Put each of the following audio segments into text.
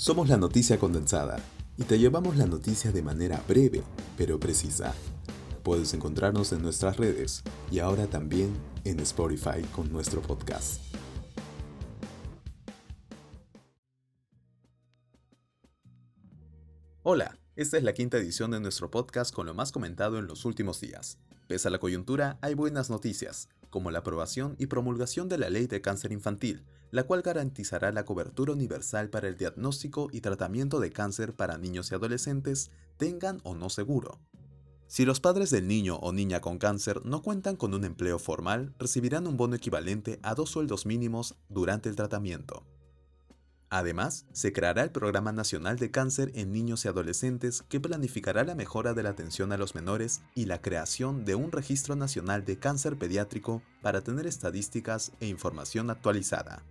Somos la noticia condensada y te llevamos la noticia de manera breve pero precisa. Puedes encontrarnos en nuestras redes y ahora también en Spotify con nuestro podcast. Hola, esta es la quinta edición de nuestro podcast con lo más comentado en los últimos días. Pese a la coyuntura, hay buenas noticias, como la aprobación y promulgación de la Ley de Cáncer Infantil, la cual garantizará la cobertura universal para el diagnóstico y tratamiento de cáncer para niños y adolescentes, tengan o no seguro. Si los padres del niño o niña con cáncer no cuentan con un empleo formal, recibirán un bono equivalente a dos sueldos mínimos durante el tratamiento. Además, se creará el Programa Nacional de Cáncer en Niños y Adolescentes que planificará la mejora de la atención a los menores y la creación de un Registro Nacional de Cáncer Pediátrico para tener estadísticas e información actualizada.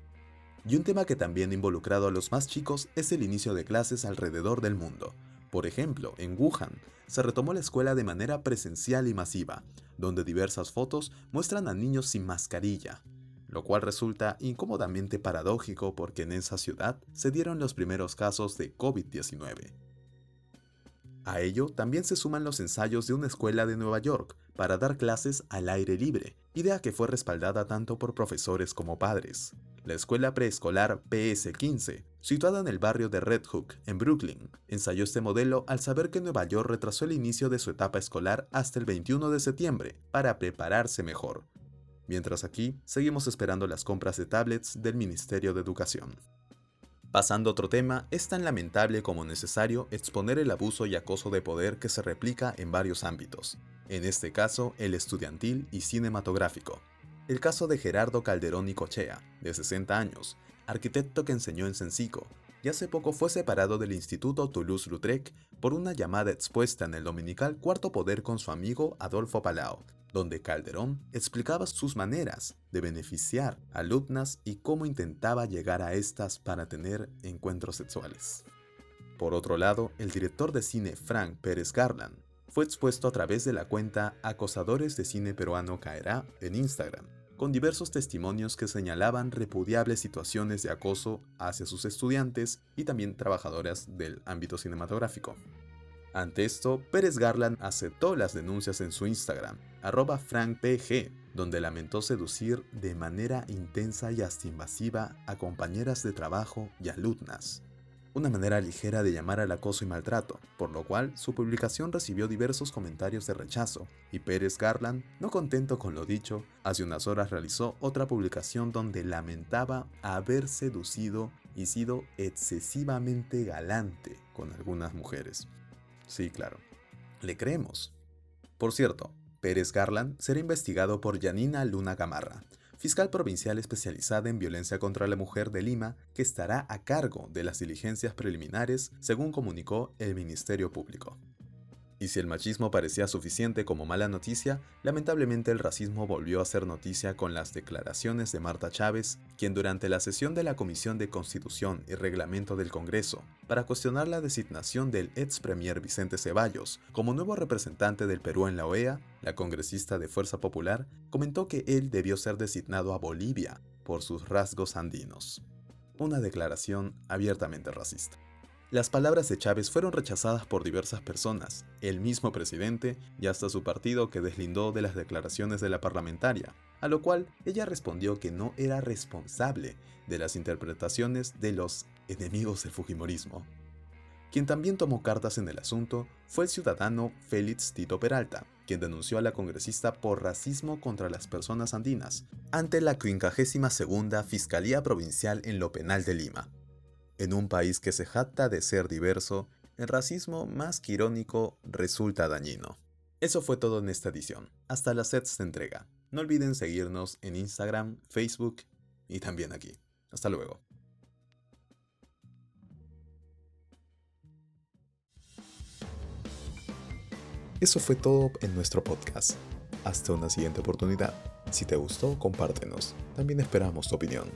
Y un tema que también ha involucrado a los más chicos es el inicio de clases alrededor del mundo. Por ejemplo, en Wuhan se retomó la escuela de manera presencial y masiva, donde diversas fotos muestran a niños sin mascarilla, lo cual resulta incómodamente paradójico porque en esa ciudad se dieron los primeros casos de COVID-19. A ello también se suman los ensayos de una escuela de Nueva York para dar clases al aire libre, idea que fue respaldada tanto por profesores como padres. La escuela preescolar PS-15, situada en el barrio de Red Hook, en Brooklyn, ensayó este modelo al saber que Nueva York retrasó el inicio de su etapa escolar hasta el 21 de septiembre para prepararse mejor. Mientras aquí, seguimos esperando las compras de tablets del Ministerio de Educación. Pasando a otro tema, es tan lamentable como necesario exponer el abuso y acoso de poder que se replica en varios ámbitos, en este caso el estudiantil y cinematográfico. El caso de Gerardo Calderón y Cochea, de 60 años, arquitecto que enseñó en Sencico, y hace poco fue separado del Instituto Toulouse-Lautrec por una llamada expuesta en el dominical Cuarto Poder con su amigo Adolfo Palau, donde Calderón explicaba sus maneras de beneficiar alumnas y cómo intentaba llegar a estas para tener encuentros sexuales. Por otro lado, el director de cine Frank Pérez Garland fue expuesto a través de la cuenta Acosadores de Cine Peruano Caerá en Instagram, con diversos testimonios que señalaban repudiables situaciones de acoso hacia sus estudiantes y también trabajadoras del ámbito cinematográfico. Ante esto, Pérez Garland aceptó las denuncias en su Instagram, arroba frankpg, donde lamentó seducir de manera intensa y hasta invasiva a compañeras de trabajo y alumnas una manera ligera de llamar al acoso y maltrato, por lo cual su publicación recibió diversos comentarios de rechazo, y Pérez Garland, no contento con lo dicho, hace unas horas realizó otra publicación donde lamentaba haber seducido y sido excesivamente galante con algunas mujeres. Sí, claro, le creemos. Por cierto, Pérez Garland será investigado por Janina Luna Gamarra, fiscal provincial especializada en violencia contra la mujer de Lima, que estará a cargo de las diligencias preliminares, según comunicó el Ministerio Público. Y si el machismo parecía suficiente como mala noticia, lamentablemente el racismo volvió a ser noticia con las declaraciones de Marta Chávez, quien durante la sesión de la Comisión de Constitución y Reglamento del Congreso, para cuestionar la designación del ex premier Vicente Ceballos como nuevo representante del Perú en la OEA, la congresista de Fuerza Popular comentó que él debió ser designado a Bolivia por sus rasgos andinos. Una declaración abiertamente racista. Las palabras de Chávez fueron rechazadas por diversas personas, el mismo presidente y hasta su partido que deslindó de las declaraciones de la parlamentaria, a lo cual ella respondió que no era responsable de las interpretaciones de los enemigos del Fujimorismo. Quien también tomó cartas en el asunto fue el ciudadano Félix Tito Peralta, quien denunció a la congresista por racismo contra las personas andinas ante la 52 Fiscalía Provincial en lo Penal de Lima. En un país que se jacta de ser diverso, el racismo más que irónico resulta dañino. Eso fue todo en esta edición. Hasta la sexta entrega. No olviden seguirnos en Instagram, Facebook y también aquí. Hasta luego. Eso fue todo en nuestro podcast. Hasta una siguiente oportunidad. Si te gustó, compártenos. También esperamos tu opinión.